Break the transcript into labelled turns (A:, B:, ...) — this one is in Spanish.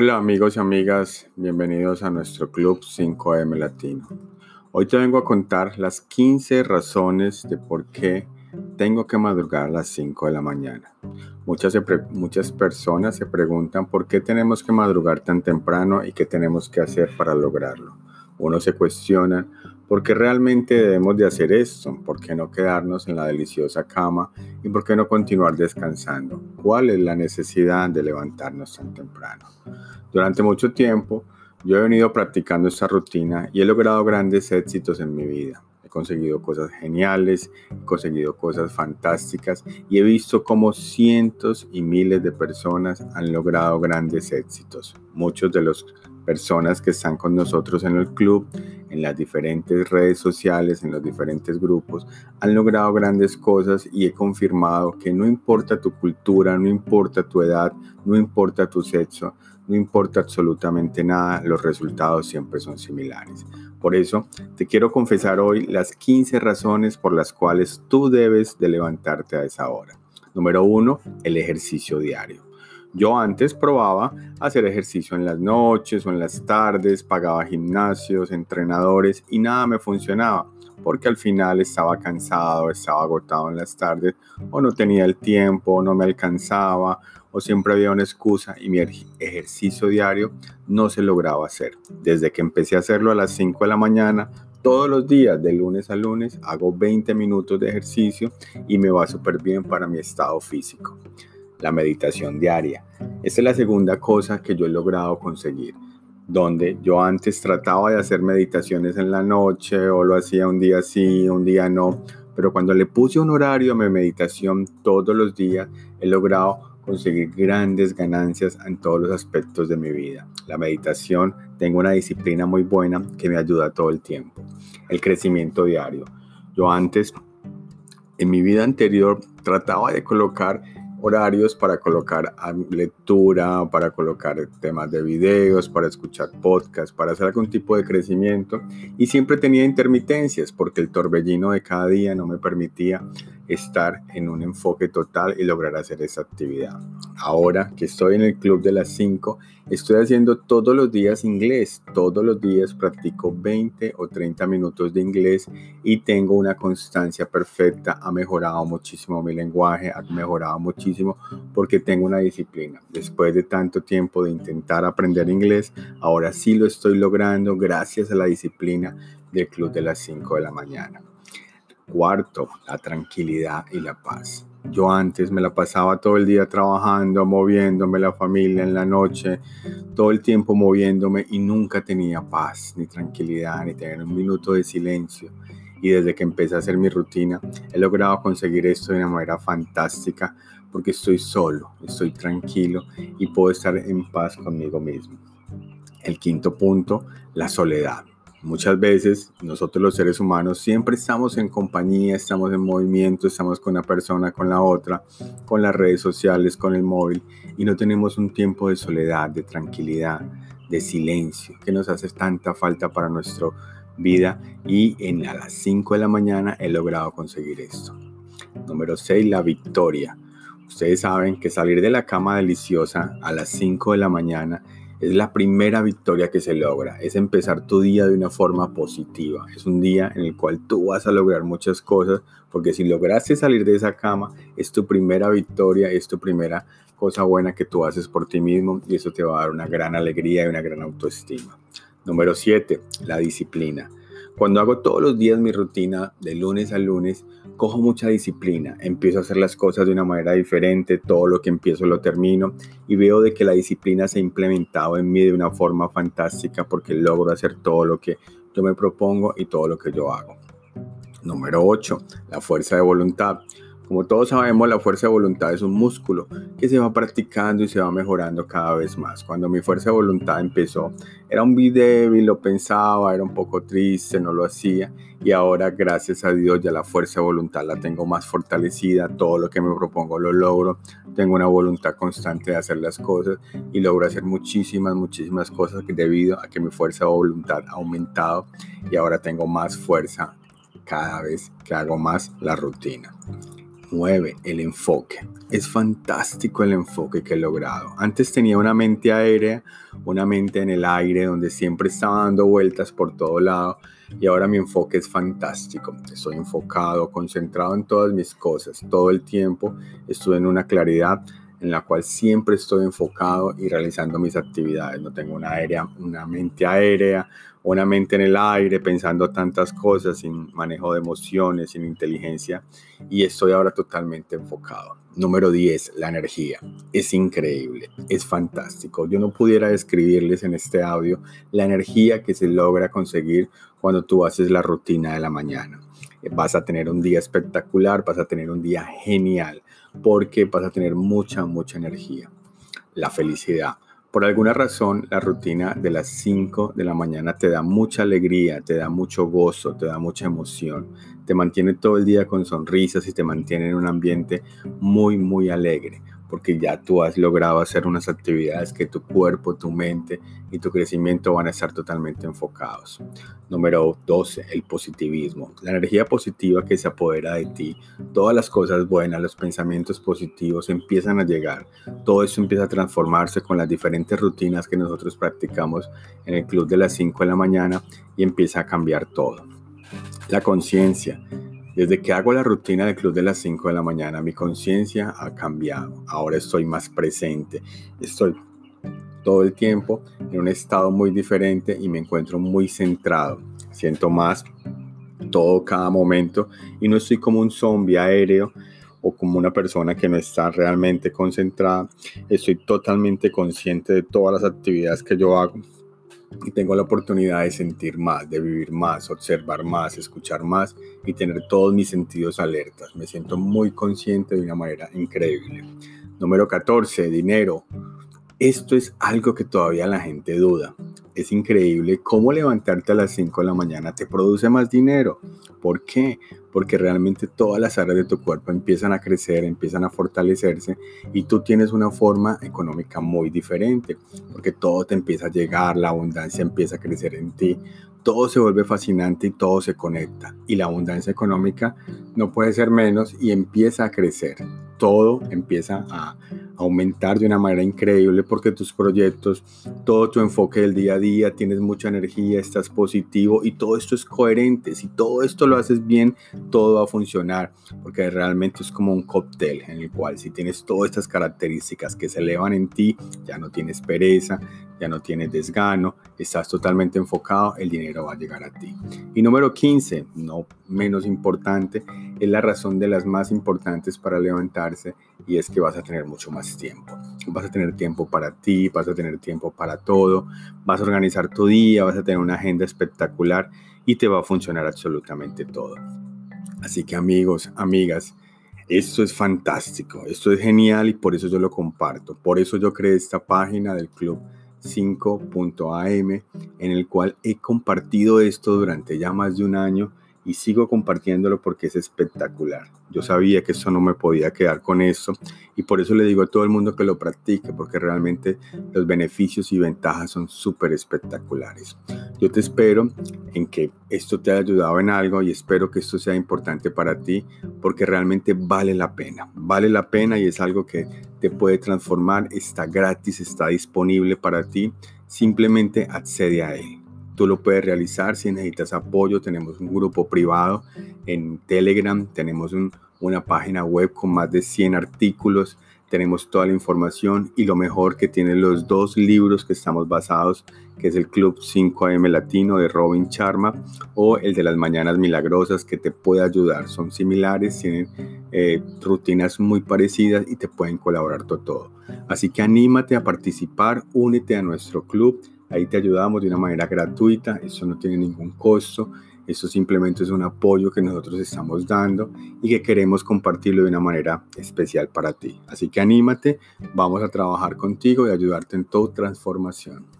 A: Hola amigos y amigas, bienvenidos a nuestro club 5M Latino. Hoy te vengo a contar las 15 razones de por qué tengo que madrugar a las 5 de la mañana. Muchas, muchas personas se preguntan por qué tenemos que madrugar tan temprano y qué tenemos que hacer para lograrlo. Uno se cuestiona ¿Por qué realmente debemos de hacer esto? ¿Por qué no quedarnos en la deliciosa cama? ¿Y por qué no continuar descansando? ¿Cuál es la necesidad de levantarnos tan temprano? Durante mucho tiempo yo he venido practicando esta rutina y he logrado grandes éxitos en mi vida. He conseguido cosas geniales, he conseguido cosas fantásticas y he visto cómo cientos y miles de personas han logrado grandes éxitos. Muchos de los personas que están con nosotros en el club, en las diferentes redes sociales, en los diferentes grupos, han logrado grandes cosas y he confirmado que no importa tu cultura, no importa tu edad, no importa tu sexo, no importa absolutamente nada, los resultados siempre son similares. Por eso te quiero confesar hoy las 15 razones por las cuales tú debes de levantarte a esa hora. Número uno, el ejercicio diario. Yo antes probaba hacer ejercicio en las noches o en las tardes, pagaba gimnasios, entrenadores y nada me funcionaba porque al final estaba cansado, estaba agotado en las tardes o no tenía el tiempo, o no me alcanzaba o siempre había una excusa y mi ejercicio diario no se lograba hacer. Desde que empecé a hacerlo a las 5 de la mañana, todos los días, de lunes a lunes, hago 20 minutos de ejercicio y me va súper bien para mi estado físico la meditación diaria. Esta es la segunda cosa que yo he logrado conseguir, donde yo antes trataba de hacer meditaciones en la noche o lo hacía un día sí, un día no, pero cuando le puse un horario a mi meditación todos los días, he logrado conseguir grandes ganancias en todos los aspectos de mi vida. La meditación, tengo una disciplina muy buena que me ayuda todo el tiempo. El crecimiento diario. Yo antes, en mi vida anterior, trataba de colocar horarios para colocar lectura, para colocar temas de videos, para escuchar podcasts, para hacer algún tipo de crecimiento. Y siempre tenía intermitencias porque el torbellino de cada día no me permitía estar en un enfoque total y lograr hacer esa actividad. Ahora que estoy en el club de las 5, estoy haciendo todos los días inglés. Todos los días practico 20 o 30 minutos de inglés y tengo una constancia perfecta. Ha mejorado muchísimo mi lenguaje, ha mejorado muchísimo porque tengo una disciplina. Después de tanto tiempo de intentar aprender inglés, ahora sí lo estoy logrando gracias a la disciplina del club de las 5 de la mañana. Cuarto, la tranquilidad y la paz. Yo antes me la pasaba todo el día trabajando, moviéndome la familia en la noche, todo el tiempo moviéndome y nunca tenía paz, ni tranquilidad, ni tener un minuto de silencio. Y desde que empecé a hacer mi rutina, he logrado conseguir esto de una manera fantástica porque estoy solo, estoy tranquilo y puedo estar en paz conmigo mismo. El quinto punto, la soledad. Muchas veces nosotros los seres humanos siempre estamos en compañía, estamos en movimiento, estamos con una persona, con la otra, con las redes sociales, con el móvil y no tenemos un tiempo de soledad, de tranquilidad, de silencio que nos hace tanta falta para nuestra vida y en a las 5 de la mañana he logrado conseguir esto. Número 6, la victoria. Ustedes saben que salir de la cama deliciosa a las 5 de la mañana es la primera victoria que se logra, es empezar tu día de una forma positiva. Es un día en el cual tú vas a lograr muchas cosas, porque si lograste salir de esa cama, es tu primera victoria, es tu primera cosa buena que tú haces por ti mismo y eso te va a dar una gran alegría y una gran autoestima. Número 7, la disciplina. Cuando hago todos los días mi rutina de lunes a lunes, cojo mucha disciplina, empiezo a hacer las cosas de una manera diferente, todo lo que empiezo lo termino y veo de que la disciplina se ha implementado en mí de una forma fantástica porque logro hacer todo lo que yo me propongo y todo lo que yo hago. Número 8, la fuerza de voluntad. Como todos sabemos, la fuerza de voluntad es un músculo que se va practicando y se va mejorando cada vez más. Cuando mi fuerza de voluntad empezó, era un débil, lo pensaba, era un poco triste, no lo hacía. Y ahora, gracias a Dios, ya la fuerza de voluntad la tengo más fortalecida. Todo lo que me propongo lo logro. Tengo una voluntad constante de hacer las cosas y logro hacer muchísimas, muchísimas cosas debido a que mi fuerza de voluntad ha aumentado y ahora tengo más fuerza cada vez que hago más la rutina. 9. El enfoque. Es fantástico el enfoque que he logrado. Antes tenía una mente aérea, una mente en el aire donde siempre estaba dando vueltas por todo lado y ahora mi enfoque es fantástico. Estoy enfocado, concentrado en todas mis cosas. Todo el tiempo estuve en una claridad en la cual siempre estoy enfocado y realizando mis actividades. No tengo una, aérea, una mente aérea, una mente en el aire pensando tantas cosas, sin manejo de emociones, sin inteligencia, y estoy ahora totalmente enfocado. Número 10, la energía. Es increíble, es fantástico. Yo no pudiera describirles en este audio la energía que se logra conseguir cuando tú haces la rutina de la mañana. Vas a tener un día espectacular, vas a tener un día genial porque vas a tener mucha, mucha energía. La felicidad. Por alguna razón, la rutina de las 5 de la mañana te da mucha alegría, te da mucho gozo, te da mucha emoción, te mantiene todo el día con sonrisas y te mantiene en un ambiente muy, muy alegre porque ya tú has logrado hacer unas actividades que tu cuerpo, tu mente y tu crecimiento van a estar totalmente enfocados. Número 12, el positivismo. La energía positiva que se apodera de ti, todas las cosas buenas, los pensamientos positivos empiezan a llegar. Todo eso empieza a transformarse con las diferentes rutinas que nosotros practicamos en el club de las 5 de la mañana y empieza a cambiar todo. La conciencia desde que hago la rutina del club de las 5 de la mañana, mi conciencia ha cambiado. Ahora estoy más presente. Estoy todo el tiempo en un estado muy diferente y me encuentro muy centrado. Siento más todo cada momento y no estoy como un zombie aéreo o como una persona que no está realmente concentrada. Estoy totalmente consciente de todas las actividades que yo hago y tengo la oportunidad de sentir más, de vivir más, observar más, escuchar más y tener todos mis sentidos alertas. Me siento muy consciente de una manera increíble. Número 14, dinero. Esto es algo que todavía la gente duda. Es increíble cómo levantarte a las 5 de la mañana te produce más dinero. ¿Por qué? Porque realmente todas las áreas de tu cuerpo empiezan a crecer, empiezan a fortalecerse y tú tienes una forma económica muy diferente, porque todo te empieza a llegar, la abundancia empieza a crecer en ti, todo se vuelve fascinante y todo se conecta. Y la abundancia económica no puede ser menos y empieza a crecer. Todo empieza a aumentar de una manera increíble porque tus proyectos, todo tu enfoque del día a día, tienes mucha energía, estás positivo y todo esto es coherente. Si todo esto lo haces bien, todo va a funcionar porque realmente es como un cóctel en el cual si tienes todas estas características que se elevan en ti, ya no tienes pereza, ya no tienes desgano, estás totalmente enfocado, el dinero va a llegar a ti. Y número 15, no menos importante, es la razón de las más importantes para levantarse y es que vas a tener mucho más tiempo. Vas a tener tiempo para ti, vas a tener tiempo para todo, vas a organizar tu día, vas a tener una agenda espectacular y te va a funcionar absolutamente todo. Así que amigos, amigas, esto es fantástico, esto es genial y por eso yo lo comparto. Por eso yo creé esta página del club 5.am en el cual he compartido esto durante ya más de un año y sigo compartiéndolo porque es espectacular. Yo sabía que eso no me podía quedar con eso y por eso le digo a todo el mundo que lo practique porque realmente los beneficios y ventajas son súper espectaculares. Yo te espero en que esto te haya ayudado en algo y espero que esto sea importante para ti porque realmente vale la pena. Vale la pena y es algo que te puede transformar, está gratis, está disponible para ti. Simplemente accede a él tú lo puedes realizar. Si necesitas apoyo, tenemos un grupo privado en Telegram, tenemos una página web con más de 100 artículos, tenemos toda la información y lo mejor que tienen los dos libros que estamos basados, que es el Club 5am Latino de Robin Charma o el de las Mañanas Milagrosas que te puede ayudar. Son similares, tienen eh, rutinas muy parecidas y te pueden colaborar todo. Así que anímate a participar, únete a nuestro club Ahí te ayudamos de una manera gratuita, eso no tiene ningún costo, eso simplemente es un apoyo que nosotros estamos dando y que queremos compartirlo de una manera especial para ti. Así que anímate, vamos a trabajar contigo y ayudarte en tu transformación.